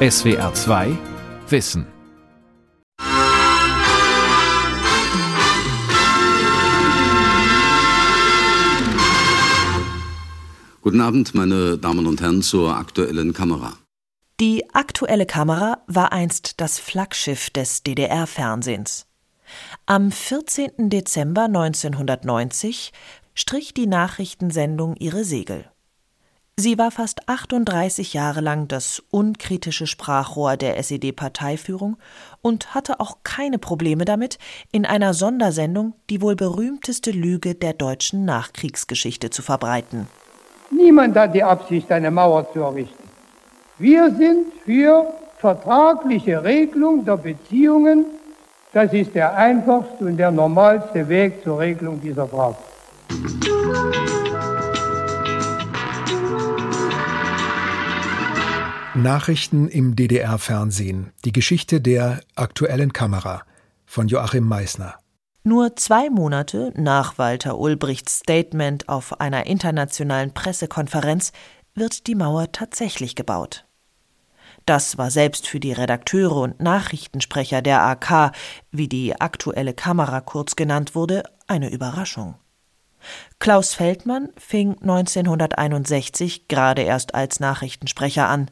SWR 2 Wissen. Guten Abend, meine Damen und Herren, zur aktuellen Kamera. Die aktuelle Kamera war einst das Flaggschiff des DDR-Fernsehens. Am 14. Dezember 1990 strich die Nachrichtensendung ihre Segel. Sie war fast 38 Jahre lang das unkritische Sprachrohr der SED-Parteiführung und hatte auch keine Probleme damit, in einer Sondersendung die wohl berühmteste Lüge der deutschen Nachkriegsgeschichte zu verbreiten. Niemand hat die Absicht, eine Mauer zu errichten. Wir sind für vertragliche Regelung der Beziehungen. Das ist der einfachste und der normalste Weg zur Regelung dieser Frage. Nachrichten im DDR-Fernsehen. Die Geschichte der aktuellen Kamera von Joachim Meissner. Nur zwei Monate nach Walter Ulbrichts Statement auf einer internationalen Pressekonferenz wird die Mauer tatsächlich gebaut. Das war selbst für die Redakteure und Nachrichtensprecher der AK, wie die aktuelle Kamera kurz genannt wurde, eine Überraschung. Klaus Feldmann fing 1961 gerade erst als Nachrichtensprecher an.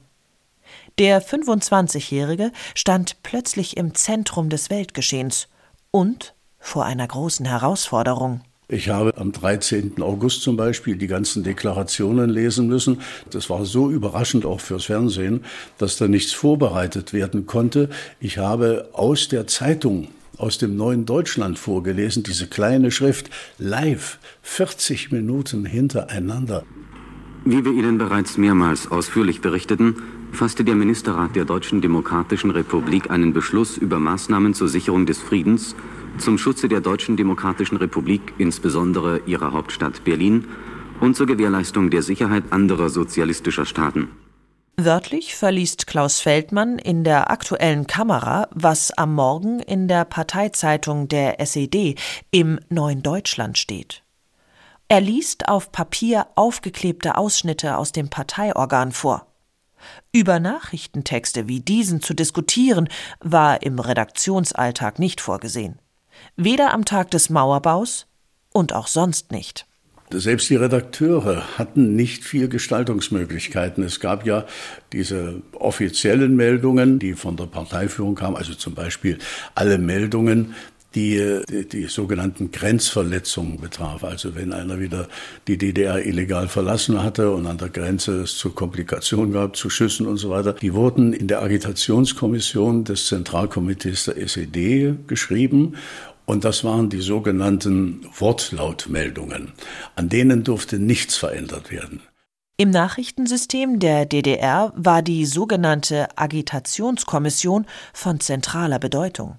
Der 25-Jährige stand plötzlich im Zentrum des Weltgeschehens und vor einer großen Herausforderung. Ich habe am 13. August zum Beispiel die ganzen Deklarationen lesen müssen. Das war so überraschend auch fürs Fernsehen, dass da nichts vorbereitet werden konnte. Ich habe aus der Zeitung aus dem neuen Deutschland vorgelesen, diese kleine Schrift live, 40 Minuten hintereinander. Wie wir Ihnen bereits mehrmals ausführlich berichteten, fasste der Ministerrat der Deutschen Demokratischen Republik einen Beschluss über Maßnahmen zur Sicherung des Friedens zum Schutze der Deutschen Demokratischen Republik, insbesondere ihrer Hauptstadt Berlin, und zur Gewährleistung der Sicherheit anderer sozialistischer Staaten. Wörtlich verliest Klaus Feldmann in der aktuellen Kamera, was am Morgen in der Parteizeitung der SED im Neuen Deutschland steht. Er liest auf Papier aufgeklebte Ausschnitte aus dem Parteiorgan vor. Über Nachrichtentexte wie diesen zu diskutieren, war im Redaktionsalltag nicht vorgesehen. Weder am Tag des Mauerbaus und auch sonst nicht. Selbst die Redakteure hatten nicht viel Gestaltungsmöglichkeiten. Es gab ja diese offiziellen Meldungen, die von der Parteiführung kamen, also zum Beispiel alle Meldungen, die, die, die sogenannten Grenzverletzungen betraf. Also wenn einer wieder die DDR illegal verlassen hatte und an der Grenze es zu Komplikationen gab, zu Schüssen und so weiter, die wurden in der Agitationskommission des Zentralkomitees der SED geschrieben und das waren die sogenannten Wortlautmeldungen. An denen durfte nichts verändert werden. Im Nachrichtensystem der DDR war die sogenannte Agitationskommission von zentraler Bedeutung.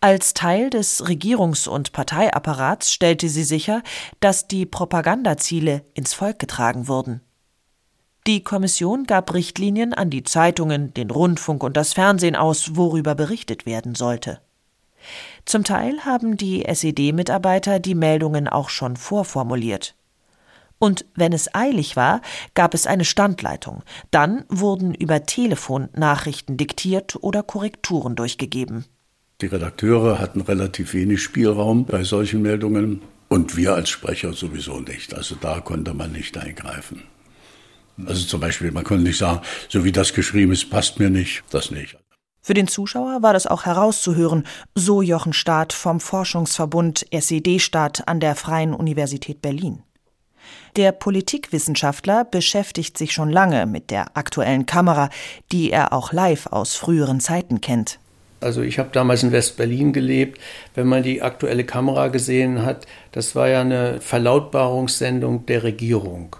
Als Teil des Regierungs- und Parteiapparats stellte sie sicher, dass die Propagandaziele ins Volk getragen wurden. Die Kommission gab Richtlinien an die Zeitungen, den Rundfunk und das Fernsehen aus, worüber berichtet werden sollte. Zum Teil haben die SED-Mitarbeiter die Meldungen auch schon vorformuliert. Und wenn es eilig war, gab es eine Standleitung. Dann wurden über Telefon Nachrichten diktiert oder Korrekturen durchgegeben. Die Redakteure hatten relativ wenig Spielraum bei solchen Meldungen und wir als Sprecher sowieso nicht. Also da konnte man nicht eingreifen. Also zum Beispiel, man konnte nicht sagen, so wie das geschrieben ist, passt mir nicht, das nicht. Für den Zuschauer war das auch herauszuhören, so Jochen Staat vom Forschungsverbund SED-Staat an der Freien Universität Berlin. Der Politikwissenschaftler beschäftigt sich schon lange mit der aktuellen Kamera, die er auch live aus früheren Zeiten kennt. Also ich habe damals in West-Berlin gelebt. Wenn man die aktuelle Kamera gesehen hat, das war ja eine Verlautbarungssendung der Regierung.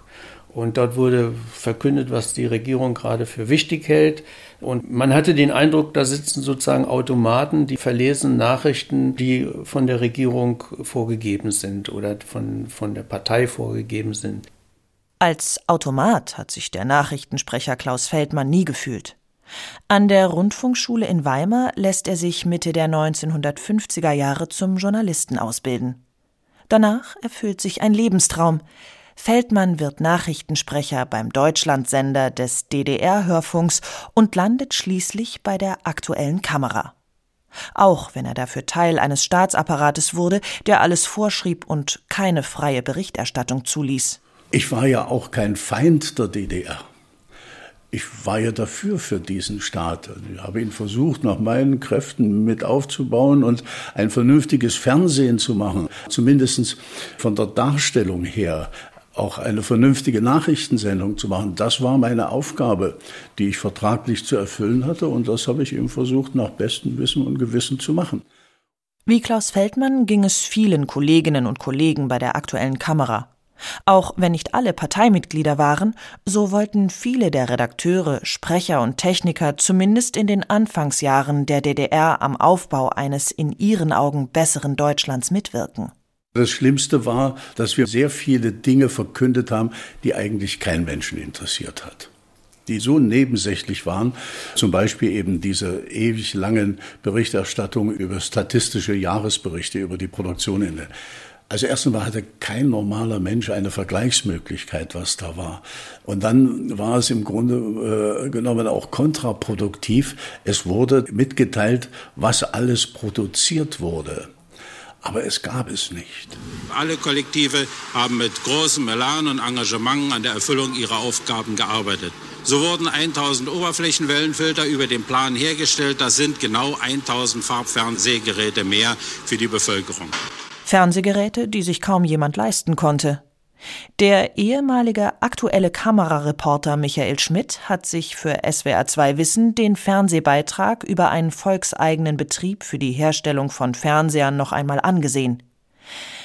Und dort wurde verkündet, was die Regierung gerade für wichtig hält. Und man hatte den Eindruck, da sitzen sozusagen Automaten, die verlesen Nachrichten, die von der Regierung vorgegeben sind oder von, von der Partei vorgegeben sind. Als Automat hat sich der Nachrichtensprecher Klaus Feldmann nie gefühlt. An der Rundfunkschule in Weimar lässt er sich Mitte der 1950er Jahre zum Journalisten ausbilden. Danach erfüllt sich ein Lebenstraum. Feldmann wird Nachrichtensprecher beim Deutschlandsender des DDR-Hörfunks und landet schließlich bei der aktuellen Kamera. Auch wenn er dafür Teil eines Staatsapparates wurde, der alles vorschrieb und keine freie Berichterstattung zuließ. Ich war ja auch kein Feind der DDR ich war ja dafür für diesen Staat. Ich habe ihn versucht, nach meinen Kräften mit aufzubauen und ein vernünftiges Fernsehen zu machen. Zumindest von der Darstellung her auch eine vernünftige Nachrichtensendung zu machen. Das war meine Aufgabe, die ich vertraglich zu erfüllen hatte. Und das habe ich eben versucht, nach bestem Wissen und Gewissen zu machen. Wie Klaus Feldmann ging es vielen Kolleginnen und Kollegen bei der aktuellen Kamera. Auch wenn nicht alle Parteimitglieder waren, so wollten viele der Redakteure, Sprecher und Techniker zumindest in den Anfangsjahren der DDR am Aufbau eines in ihren Augen besseren Deutschlands mitwirken. Das Schlimmste war, dass wir sehr viele Dinge verkündet haben, die eigentlich kein Menschen interessiert hat die so nebensächlich waren, zum Beispiel eben diese ewig langen Berichterstattungen über statistische Jahresberichte über die Produktion in der also erst einmal hatte kein normaler Mensch eine Vergleichsmöglichkeit, was da war. Und dann war es im Grunde äh, genommen auch kontraproduktiv. Es wurde mitgeteilt, was alles produziert wurde. Aber es gab es nicht. Alle Kollektive haben mit großem Elan und Engagement an der Erfüllung ihrer Aufgaben gearbeitet. So wurden 1000 Oberflächenwellenfilter über den Plan hergestellt. Das sind genau 1000 Farbfernsehgeräte mehr für die Bevölkerung. Fernsehgeräte, die sich kaum jemand leisten konnte. Der ehemalige aktuelle Kamerareporter Michael Schmidt hat sich für SWR2 Wissen den Fernsehbeitrag über einen volkseigenen Betrieb für die Herstellung von Fernsehern noch einmal angesehen.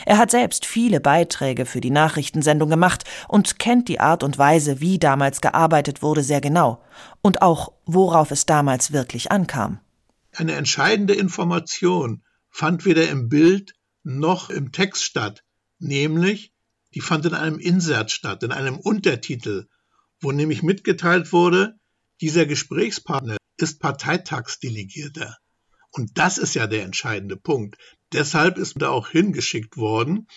Er hat selbst viele Beiträge für die Nachrichtensendung gemacht und kennt die Art und Weise, wie damals gearbeitet wurde, sehr genau und auch, worauf es damals wirklich ankam. Eine entscheidende Information fand weder im Bild noch im Text statt, nämlich die fand in einem Insert statt, in einem Untertitel, wo nämlich mitgeteilt wurde, dieser Gesprächspartner ist Parteitagsdelegierter. Und das ist ja der entscheidende Punkt. Deshalb ist er auch hingeschickt worden,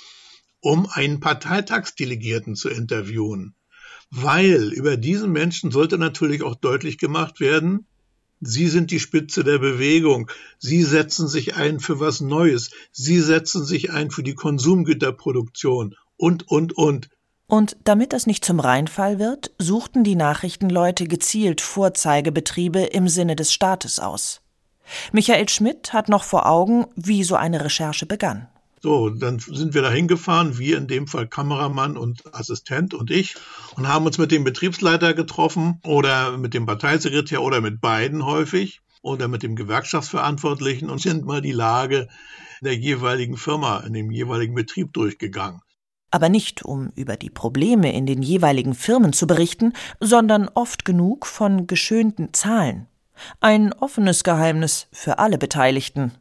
um einen Parteitagsdelegierten zu interviewen. Weil über diesen Menschen sollte natürlich auch deutlich gemacht werden, Sie sind die Spitze der Bewegung. Sie setzen sich ein für was Neues. Sie setzen sich ein für die Konsumgüterproduktion und, und, und. Und damit das nicht zum Reinfall wird, suchten die Nachrichtenleute gezielt Vorzeigebetriebe im Sinne des Staates aus. Michael Schmidt hat noch vor Augen, wie so eine Recherche begann. So, dann sind wir da hingefahren, wir in dem Fall Kameramann und Assistent und ich, und haben uns mit dem Betriebsleiter getroffen oder mit dem Parteisekretär oder mit beiden häufig oder mit dem Gewerkschaftsverantwortlichen und sind mal die Lage der jeweiligen Firma in dem jeweiligen Betrieb durchgegangen. Aber nicht, um über die Probleme in den jeweiligen Firmen zu berichten, sondern oft genug von geschönten Zahlen. Ein offenes Geheimnis für alle Beteiligten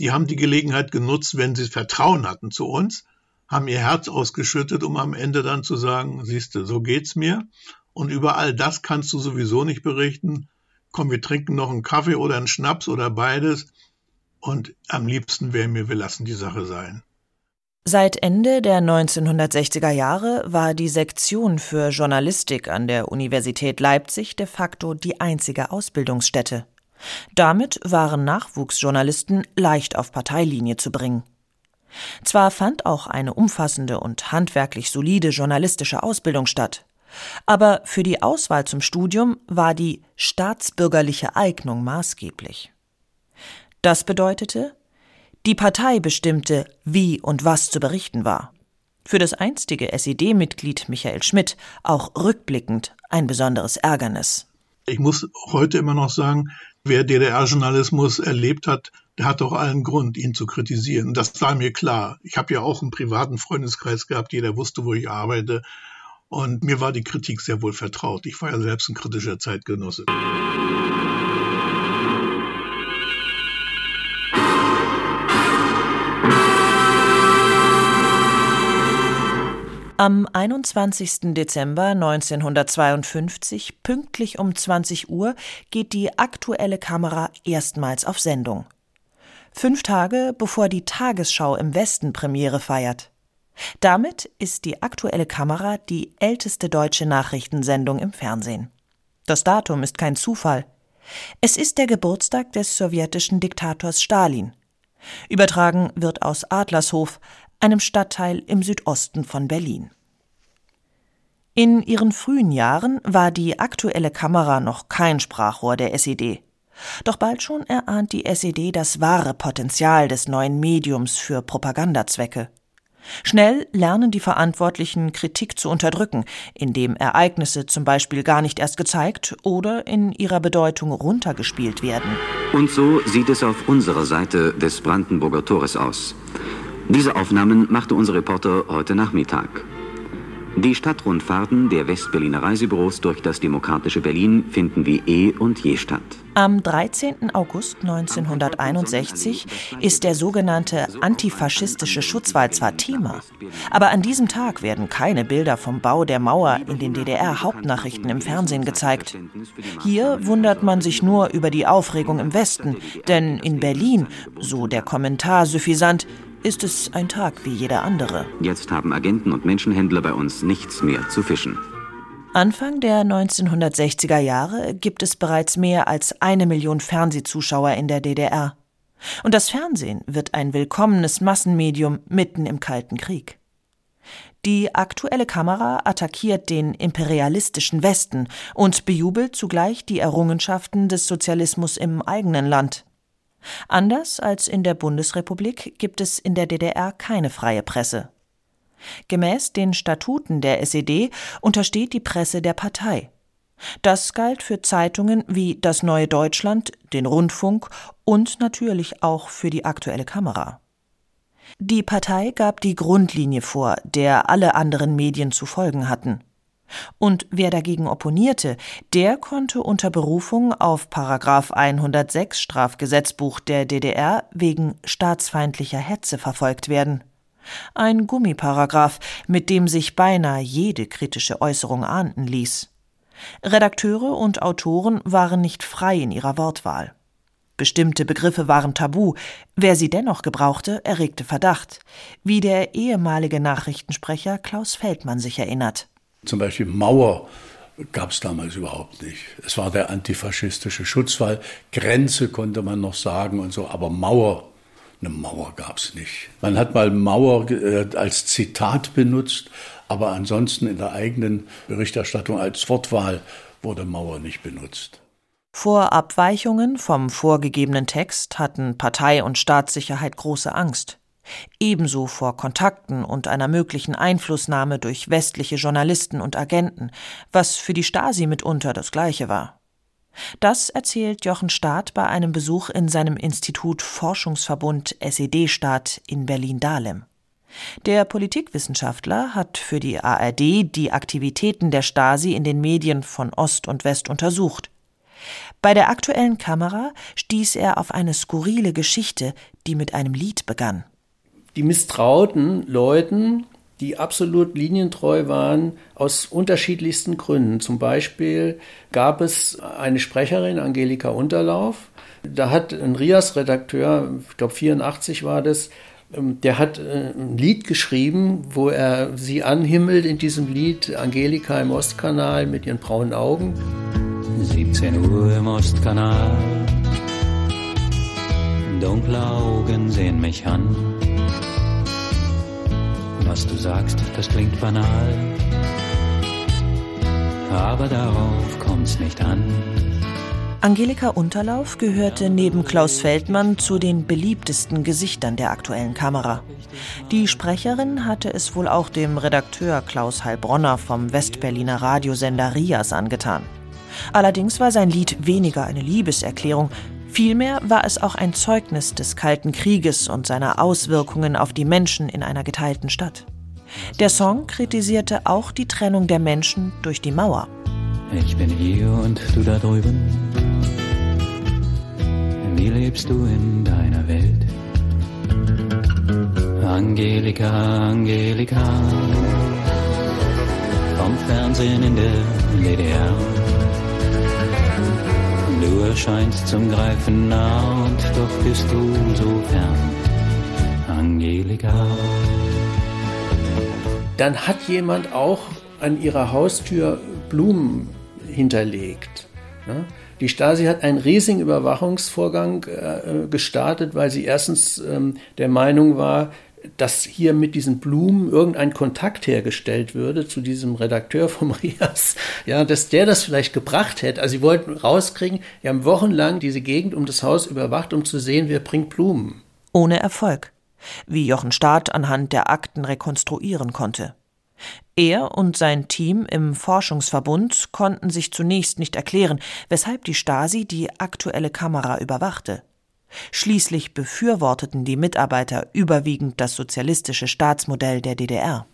die haben die Gelegenheit genutzt, wenn sie Vertrauen hatten zu uns, haben ihr Herz ausgeschüttet, um am Ende dann zu sagen, siehst du, so geht's mir. Und über all das kannst du sowieso nicht berichten. Komm, wir trinken noch einen Kaffee oder einen Schnaps oder beides. Und am liebsten wäre mir, wir lassen die Sache sein. Seit Ende der 1960er Jahre war die Sektion für Journalistik an der Universität Leipzig de facto die einzige Ausbildungsstätte. Damit waren Nachwuchsjournalisten leicht auf Parteilinie zu bringen. Zwar fand auch eine umfassende und handwerklich solide journalistische Ausbildung statt, aber für die Auswahl zum Studium war die staatsbürgerliche Eignung maßgeblich. Das bedeutete, die Partei bestimmte, wie und was zu berichten war. Für das einstige SED-Mitglied Michael Schmidt auch rückblickend ein besonderes Ärgernis. Ich muss heute immer noch sagen, wer DDR-Journalismus erlebt hat, der hat doch allen Grund, ihn zu kritisieren. Das war mir klar. Ich habe ja auch einen privaten Freundeskreis gehabt, jeder wusste, wo ich arbeite. Und mir war die Kritik sehr wohl vertraut. Ich war ja selbst ein kritischer Zeitgenosse. Am 21. Dezember 1952, pünktlich um 20 Uhr, geht die aktuelle Kamera erstmals auf Sendung. Fünf Tage bevor die Tagesschau im Westen Premiere feiert. Damit ist die aktuelle Kamera die älteste deutsche Nachrichtensendung im Fernsehen. Das Datum ist kein Zufall. Es ist der Geburtstag des sowjetischen Diktators Stalin. Übertragen wird aus Adlershof, einem Stadtteil im Südosten von Berlin. In ihren frühen Jahren war die aktuelle Kamera noch kein Sprachrohr der SED. Doch bald schon erahnt die SED das wahre Potenzial des neuen Mediums für Propagandazwecke. Schnell lernen die Verantwortlichen, Kritik zu unterdrücken, indem Ereignisse zum Beispiel gar nicht erst gezeigt oder in ihrer Bedeutung runtergespielt werden. Und so sieht es auf unserer Seite des Brandenburger Tores aus. Diese Aufnahmen machte unser Reporter heute Nachmittag. Die Stadtrundfahrten der Westberliner Reisebüros durch das demokratische Berlin finden wie eh und je statt. Am 13. August 1961 ist der sogenannte antifaschistische Schutzwall zwar Thema, aber an diesem Tag werden keine Bilder vom Bau der Mauer in den DDR-Hauptnachrichten im Fernsehen gezeigt. Hier wundert man sich nur über die Aufregung im Westen, denn in Berlin, so der Kommentar suffisant, ist es ein Tag wie jeder andere. Jetzt haben Agenten und Menschenhändler bei uns nichts mehr zu fischen. Anfang der 1960er Jahre gibt es bereits mehr als eine Million Fernsehzuschauer in der DDR. Und das Fernsehen wird ein willkommenes Massenmedium mitten im Kalten Krieg. Die aktuelle Kamera attackiert den imperialistischen Westen und bejubelt zugleich die Errungenschaften des Sozialismus im eigenen Land. Anders als in der Bundesrepublik gibt es in der DDR keine freie Presse. Gemäß den Statuten der SED untersteht die Presse der Partei. Das galt für Zeitungen wie Das Neue Deutschland, den Rundfunk und natürlich auch für die aktuelle Kamera. Die Partei gab die Grundlinie vor, der alle anderen Medien zu folgen hatten. Und wer dagegen opponierte, der konnte unter Berufung auf Paragraph 106 Strafgesetzbuch der DDR wegen staatsfeindlicher Hetze verfolgt werden. Ein Gummiparagraph, mit dem sich beinahe jede kritische Äußerung ahnden ließ. Redakteure und Autoren waren nicht frei in ihrer Wortwahl. Bestimmte Begriffe waren tabu, wer sie dennoch gebrauchte, erregte Verdacht, wie der ehemalige Nachrichtensprecher Klaus Feldmann sich erinnert. Zum Beispiel Mauer gab es damals überhaupt nicht. Es war der antifaschistische Schutzwall. Grenze konnte man noch sagen und so, aber Mauer, eine Mauer gab es nicht. Man hat mal Mauer äh, als Zitat benutzt, aber ansonsten in der eigenen Berichterstattung als Wortwahl wurde Mauer nicht benutzt. Vor Abweichungen vom vorgegebenen Text hatten Partei und Staatssicherheit große Angst ebenso vor Kontakten und einer möglichen Einflussnahme durch westliche Journalisten und Agenten, was für die Stasi mitunter das gleiche war. Das erzählt Jochen Staat bei einem Besuch in seinem Institut Forschungsverbund SED-Staat in Berlin-Dahlem. Der Politikwissenschaftler hat für die ARD die Aktivitäten der Stasi in den Medien von Ost und West untersucht. Bei der aktuellen Kamera stieß er auf eine skurrile Geschichte, die mit einem Lied begann die misstrauten Leuten, die absolut linientreu waren, aus unterschiedlichsten Gründen. Zum Beispiel gab es eine Sprecherin, Angelika Unterlauf, da hat ein RIAS-Redakteur, ich glaube 84 war das, ähm, der hat äh, ein Lied geschrieben, wo er sie anhimmelt in diesem Lied, Angelika im Ostkanal mit ihren braunen Augen. 17 Uhr im Ostkanal, dunkle Augen sehen mich an was du sagst, das klingt banal. Aber darauf kommt's nicht an. Angelika Unterlauf gehörte neben Klaus Feldmann zu den beliebtesten Gesichtern der aktuellen Kamera. Die Sprecherin hatte es wohl auch dem Redakteur Klaus Heilbronner vom Westberliner Radiosender Rias angetan. Allerdings war sein Lied weniger eine Liebeserklärung, Vielmehr war es auch ein Zeugnis des Kalten Krieges und seiner Auswirkungen auf die Menschen in einer geteilten Stadt. Der Song kritisierte auch die Trennung der Menschen durch die Mauer. Ich bin hier und du da drüben. Wie lebst du in deiner Welt? Angelika, Angelika, vom Fernsehen in der DDR. Du erscheinst zum Greifen nah und doch bist du so fern, Angelika. dann hat jemand auch an ihrer Haustür Blumen hinterlegt. Ne? Die Stasi hat einen riesigen Überwachungsvorgang äh, gestartet, weil sie erstens ähm, der Meinung war, dass hier mit diesen Blumen irgendein Kontakt hergestellt würde zu diesem Redakteur vom Rias, ja, dass der das vielleicht gebracht hätte. Also sie wollten rauskriegen, wir haben wochenlang diese Gegend um das Haus überwacht, um zu sehen, wer bringt Blumen. Ohne Erfolg, wie Jochen Staat anhand der Akten rekonstruieren konnte. Er und sein Team im Forschungsverbund konnten sich zunächst nicht erklären, weshalb die Stasi die aktuelle Kamera überwachte. Schließlich befürworteten die Mitarbeiter überwiegend das sozialistische Staatsmodell der DDR.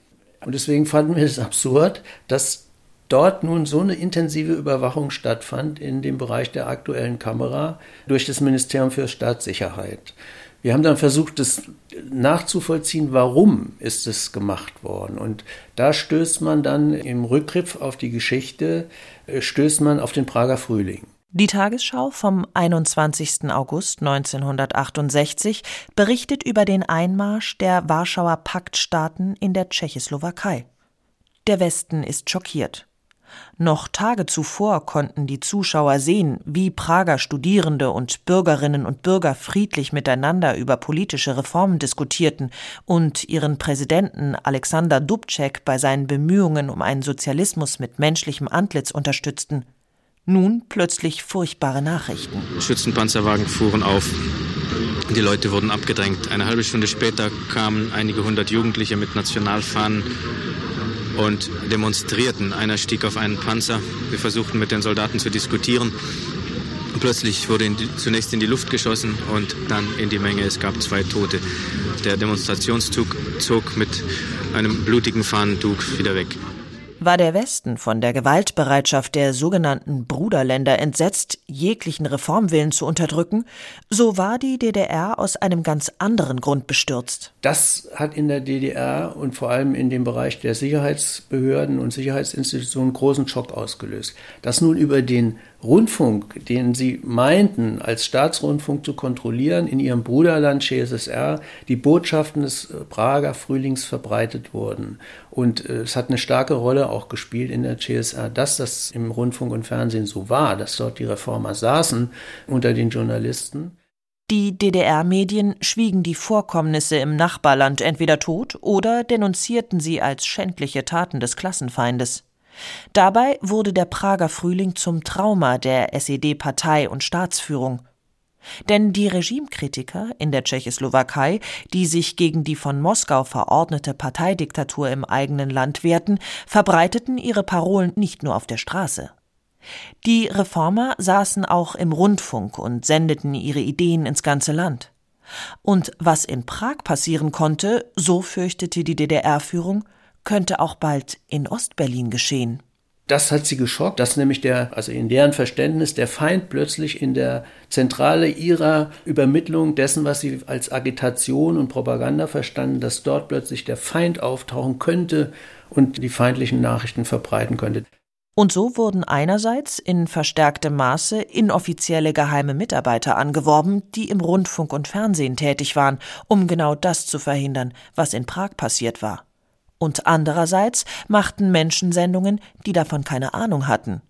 Und deswegen fanden wir es absurd, dass dort nun so eine intensive Überwachung stattfand in dem Bereich der aktuellen Kamera durch das Ministerium für Staatssicherheit. Wir haben dann versucht, das nachzuvollziehen, warum ist es gemacht worden. Und da stößt man dann im Rückgriff auf die Geschichte, äh, stößt man auf den Prager Frühling. Die Tagesschau vom 21. August 1968 berichtet über den Einmarsch der Warschauer Paktstaaten in der Tschechoslowakei. Der Westen ist schockiert. Noch Tage zuvor konnten die Zuschauer sehen, wie Prager Studierende und Bürgerinnen und Bürger friedlich miteinander über politische Reformen diskutierten und ihren Präsidenten Alexander Dubček bei seinen Bemühungen um einen Sozialismus mit menschlichem Antlitz unterstützten. Nun plötzlich furchtbare Nachrichten. Schützenpanzerwagen fuhren auf. Die Leute wurden abgedrängt. Eine halbe Stunde später kamen einige hundert Jugendliche mit Nationalfahnen und demonstrierten. Einer stieg auf einen Panzer. Wir versuchten mit den Soldaten zu diskutieren. Plötzlich wurde in die, zunächst in die Luft geschossen und dann in die Menge. Es gab zwei Tote. Der Demonstrationszug zog mit einem blutigen Fahnentuch wieder weg. War der Westen von der Gewaltbereitschaft der sogenannten Bruderländer entsetzt, jeglichen Reformwillen zu unterdrücken, so war die DDR aus einem ganz anderen Grund bestürzt. Das hat in der DDR und vor allem in dem Bereich der Sicherheitsbehörden und Sicherheitsinstitutionen großen Schock ausgelöst. Dass nun über den Rundfunk, den sie meinten, als Staatsrundfunk zu kontrollieren, in ihrem Bruderland CSSR die Botschaften des äh, Prager Frühlings verbreitet wurden. Und äh, es hat eine starke Rolle auch gespielt in der CSR, dass das im Rundfunk und Fernsehen so war, dass dort die Reformer saßen unter den Journalisten. Die DDR-Medien schwiegen die Vorkommnisse im Nachbarland entweder tot oder denunzierten sie als schändliche Taten des Klassenfeindes. Dabei wurde der Prager Frühling zum Trauma der SED-Partei und Staatsführung. Denn die Regimekritiker in der Tschechoslowakei, die sich gegen die von Moskau verordnete Parteidiktatur im eigenen Land wehrten, verbreiteten ihre Parolen nicht nur auf der Straße. Die Reformer saßen auch im Rundfunk und sendeten ihre Ideen ins ganze Land. Und was in Prag passieren konnte, so fürchtete die DDR-Führung, könnte auch bald in Ostberlin geschehen. Das hat sie geschockt, dass nämlich der, also in deren Verständnis, der Feind plötzlich in der Zentrale ihrer Übermittlung dessen, was sie als Agitation und Propaganda verstanden, dass dort plötzlich der Feind auftauchen könnte und die feindlichen Nachrichten verbreiten könnte. Und so wurden einerseits in verstärktem Maße inoffizielle geheime Mitarbeiter angeworben, die im Rundfunk und Fernsehen tätig waren, um genau das zu verhindern, was in Prag passiert war und andererseits machten Menschen Sendungen, die davon keine Ahnung hatten.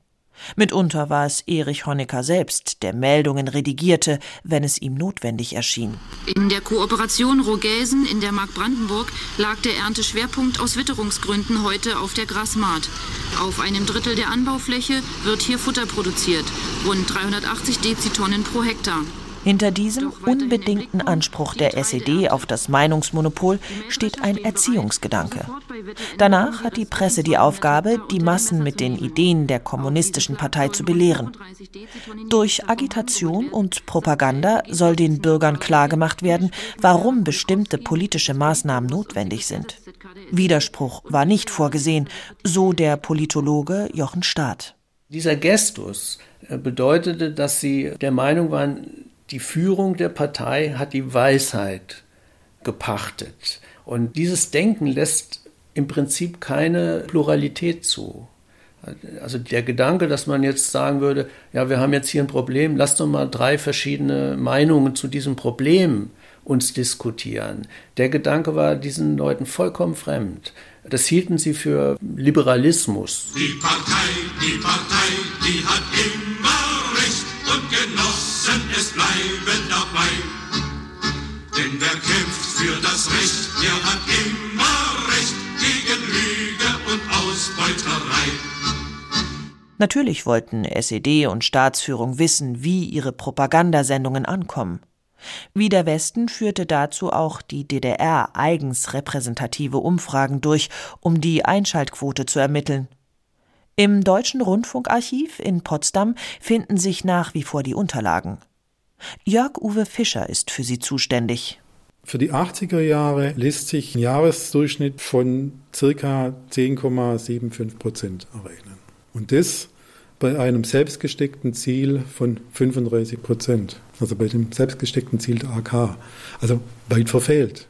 Mitunter war es Erich Honecker selbst, der Meldungen redigierte, wenn es ihm notwendig erschien. In der Kooperation Rogäsen in der Mark Brandenburg lag der Ernteschwerpunkt aus Witterungsgründen heute auf der Grasmaat. Auf einem Drittel der Anbaufläche wird hier Futter produziert, rund 380 Dezitonnen pro Hektar. Hinter diesem unbedingten Anspruch der SED auf das Meinungsmonopol steht ein Erziehungsgedanke. Danach hat die Presse die Aufgabe, die Massen mit den Ideen der kommunistischen Partei zu belehren. Durch Agitation und Propaganda soll den Bürgern klargemacht werden, warum bestimmte politische Maßnahmen notwendig sind. Widerspruch war nicht vorgesehen, so der Politologe Jochen Staat. Dieser Gestus äh, bedeutete, dass sie der Meinung waren, die Führung der Partei hat die Weisheit gepachtet. Und dieses Denken lässt im Prinzip keine Pluralität zu. Also der Gedanke, dass man jetzt sagen würde, ja, wir haben jetzt hier ein Problem, lasst doch mal drei verschiedene Meinungen zu diesem Problem uns diskutieren. Der Gedanke war diesen Leuten vollkommen fremd. Das hielten sie für Liberalismus. Die Partei, die Partei, die hat immer Natürlich wollten SED und Staatsführung wissen, wie ihre Propagandasendungen ankommen. Wie der Westen führte dazu auch die DDR eigens repräsentative Umfragen durch, um die Einschaltquote zu ermitteln. Im Deutschen Rundfunkarchiv in Potsdam finden sich nach wie vor die Unterlagen. Jörg-Uwe Fischer ist für sie zuständig. Für die 80er Jahre lässt sich ein Jahresdurchschnitt von circa 10,75 Prozent errechnen. Und das bei einem selbstgesteckten Ziel von 35 Prozent, also bei dem selbstgesteckten Ziel der AK, also weit verfehlt.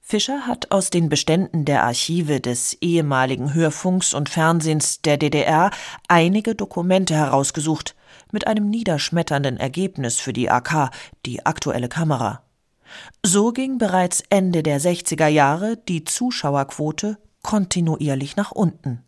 Fischer hat aus den Beständen der Archive des ehemaligen Hörfunks und Fernsehens der DDR einige Dokumente herausgesucht, mit einem niederschmetternden Ergebnis für die AK, die aktuelle Kamera. So ging bereits Ende der 60er Jahre die Zuschauerquote kontinuierlich nach unten.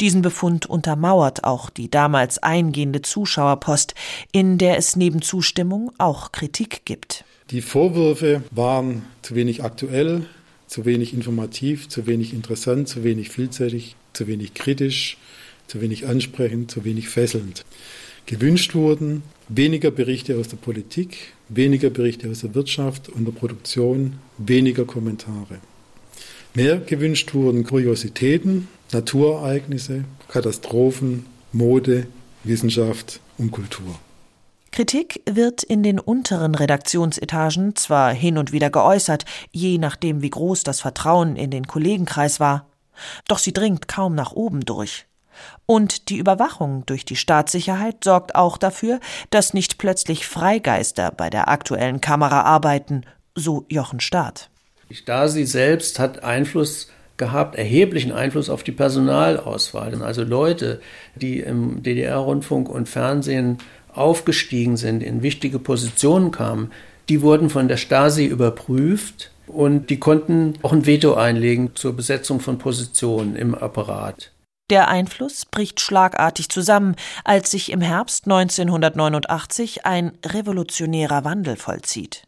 Diesen Befund untermauert auch die damals eingehende Zuschauerpost, in der es neben Zustimmung auch Kritik gibt. Die Vorwürfe waren zu wenig aktuell, zu wenig informativ, zu wenig interessant, zu wenig vielseitig, zu wenig kritisch, zu wenig ansprechend, zu wenig fesselnd. Gewünscht wurden weniger Berichte aus der Politik, weniger Berichte aus der Wirtschaft und der Produktion, weniger Kommentare. Mehr gewünscht wurden Kuriositäten, Naturereignisse, Katastrophen, Mode, Wissenschaft und Kultur. Kritik wird in den unteren Redaktionsetagen zwar hin und wieder geäußert, je nachdem wie groß das Vertrauen in den Kollegenkreis war, doch sie dringt kaum nach oben durch. Und die Überwachung durch die Staatssicherheit sorgt auch dafür, dass nicht plötzlich Freigeister bei der aktuellen Kamera arbeiten, so Jochen Staat. Die Stasi selbst hat Einfluss gehabt, erheblichen Einfluss auf die Personalauswahl. Also Leute, die im DDR-Rundfunk und Fernsehen aufgestiegen sind, in wichtige Positionen kamen, die wurden von der Stasi überprüft und die konnten auch ein Veto einlegen zur Besetzung von Positionen im Apparat. Der Einfluss bricht schlagartig zusammen, als sich im Herbst 1989 ein revolutionärer Wandel vollzieht.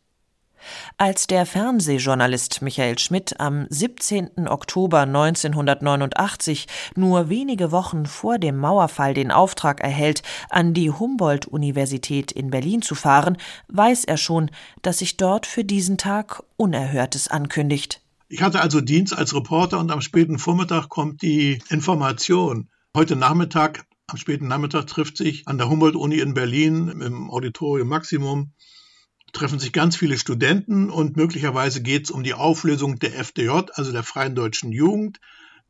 Als der Fernsehjournalist Michael Schmidt am 17. Oktober 1989, nur wenige Wochen vor dem Mauerfall, den Auftrag erhält, an die Humboldt-Universität in Berlin zu fahren, weiß er schon, dass sich dort für diesen Tag Unerhörtes ankündigt. Ich hatte also Dienst als Reporter und am späten Vormittag kommt die Information. Heute Nachmittag, am späten Nachmittag trifft sich an der Humboldt-Uni in Berlin im Auditorium Maximum treffen sich ganz viele Studenten und möglicherweise geht es um die Auflösung der FDJ, also der Freien Deutschen Jugend,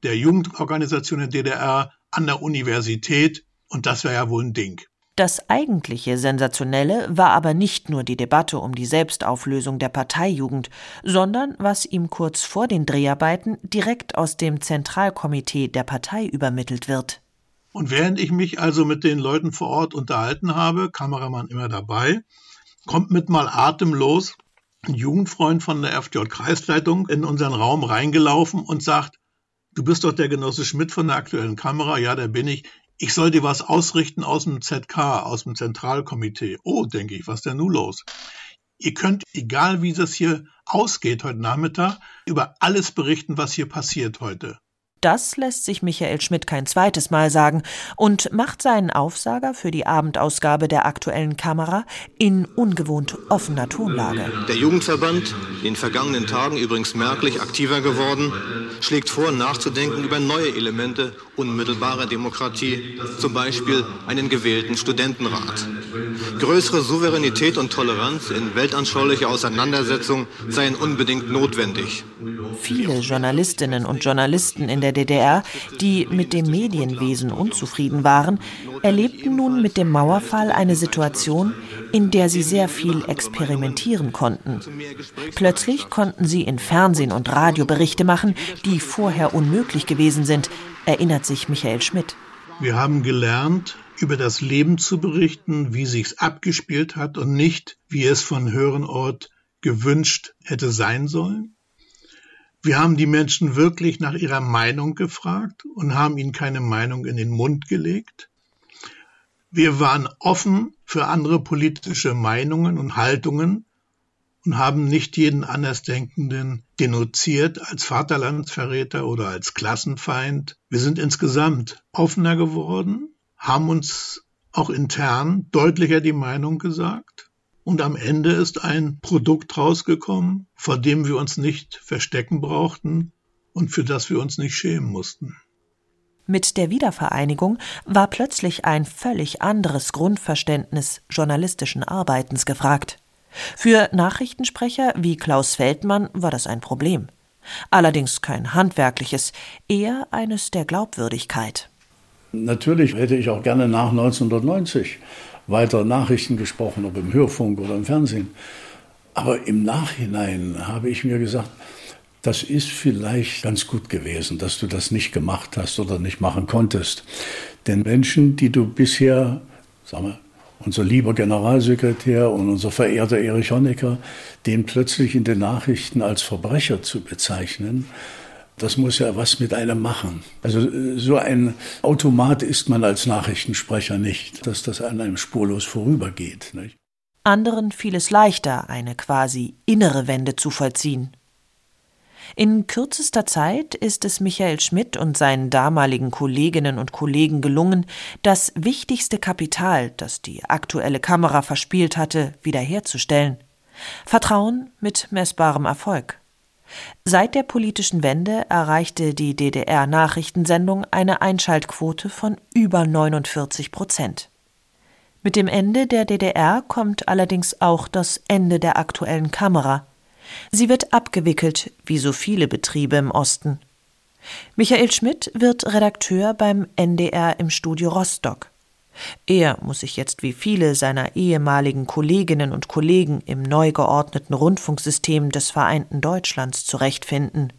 der Jugendorganisation der DDR an der Universität und das wäre ja wohl ein Ding. Das eigentliche Sensationelle war aber nicht nur die Debatte um die Selbstauflösung der Parteijugend, sondern was ihm kurz vor den Dreharbeiten direkt aus dem Zentralkomitee der Partei übermittelt wird. Und während ich mich also mit den Leuten vor Ort unterhalten habe, Kameramann immer dabei, kommt mit mal atemlos ein Jugendfreund von der FJ-Kreisleitung in unseren Raum reingelaufen und sagt, du bist doch der Genosse Schmidt von der aktuellen Kamera. Ja, der bin ich. Ich soll dir was ausrichten aus dem ZK, aus dem Zentralkomitee. Oh, denke ich, was ist denn nun los? Ihr könnt, egal wie das hier ausgeht heute Nachmittag, über alles berichten, was hier passiert heute. Das lässt sich Michael Schmidt kein zweites Mal sagen und macht seinen Aufsager für die Abendausgabe der aktuellen Kamera in ungewohnt offener Tonlage. Der Jugendverband, in den vergangenen Tagen übrigens merklich aktiver geworden, schlägt vor, nachzudenken über neue Elemente unmittelbarer Demokratie, zum Beispiel einen gewählten Studentenrat. Größere Souveränität und Toleranz in weltanschaulicher Auseinandersetzung seien unbedingt notwendig. Viele Journalistinnen und Journalisten in der DDR, die mit dem Medienwesen unzufrieden waren, erlebten nun mit dem Mauerfall eine Situation, in der sie sehr viel experimentieren konnten. Plötzlich konnten sie in Fernsehen und Radio Berichte machen, die vorher unmöglich gewesen sind, erinnert sich Michael Schmidt. Wir haben gelernt, über das Leben zu berichten, wie sich's abgespielt hat und nicht, wie es von höheren Ort gewünscht hätte sein sollen. Wir haben die Menschen wirklich nach ihrer Meinung gefragt und haben ihnen keine Meinung in den Mund gelegt. Wir waren offen für andere politische Meinungen und Haltungen und haben nicht jeden Andersdenkenden denunziert als Vaterlandsverräter oder als Klassenfeind. Wir sind insgesamt offener geworden, haben uns auch intern deutlicher die Meinung gesagt und am Ende ist ein Produkt rausgekommen, vor dem wir uns nicht verstecken brauchten und für das wir uns nicht schämen mussten. Mit der Wiedervereinigung war plötzlich ein völlig anderes Grundverständnis journalistischen Arbeitens gefragt. Für Nachrichtensprecher wie Klaus Feldmann war das ein Problem. Allerdings kein handwerkliches, eher eines der Glaubwürdigkeit. Natürlich hätte ich auch gerne nach 1990 weiter Nachrichten gesprochen, ob im Hörfunk oder im Fernsehen. Aber im Nachhinein habe ich mir gesagt, das ist vielleicht ganz gut gewesen, dass du das nicht gemacht hast oder nicht machen konntest. Denn Menschen, die du bisher, sagen wir, unser lieber Generalsekretär und unser verehrter Erich Honecker, den plötzlich in den Nachrichten als Verbrecher zu bezeichnen, das muss ja was mit einem machen. Also so ein Automat ist man als Nachrichtensprecher nicht, dass das an einem spurlos vorübergeht. Nicht? Anderen fiel es leichter, eine quasi innere Wende zu vollziehen. In kürzester Zeit ist es Michael Schmidt und seinen damaligen Kolleginnen und Kollegen gelungen, das wichtigste Kapital, das die aktuelle Kamera verspielt hatte, wiederherzustellen. Vertrauen mit messbarem Erfolg. Seit der politischen Wende erreichte die DDR-Nachrichtensendung eine Einschaltquote von über 49 Prozent. Mit dem Ende der DDR kommt allerdings auch das Ende der aktuellen Kamera. Sie wird abgewickelt, wie so viele Betriebe im Osten. Michael Schmidt wird Redakteur beim NDR im Studio Rostock. Er muss sich jetzt wie viele seiner ehemaligen Kolleginnen und Kollegen im neu geordneten Rundfunksystem des vereinten Deutschlands zurechtfinden.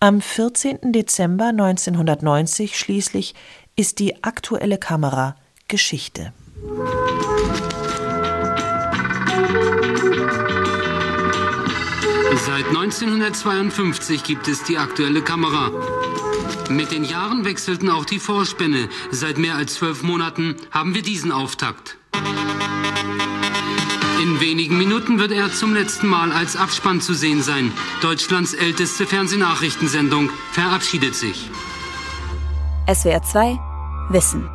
Am 14. Dezember 1990 schließlich ist die aktuelle Kamera Geschichte. Seit 1952 gibt es die aktuelle Kamera. Mit den Jahren wechselten auch die Vorspänne. Seit mehr als zwölf Monaten haben wir diesen Auftakt. In wenigen Minuten wird er zum letzten Mal als Abspann zu sehen sein. Deutschlands älteste Fernsehnachrichtensendung verabschiedet sich. SWR 2 Wissen.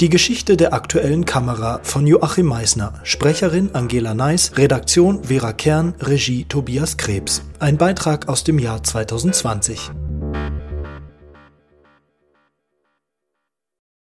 Die Geschichte der aktuellen Kamera von Joachim Meisner. Sprecherin Angela Neis, Redaktion Vera Kern, Regie Tobias Krebs. Ein Beitrag aus dem Jahr 2020.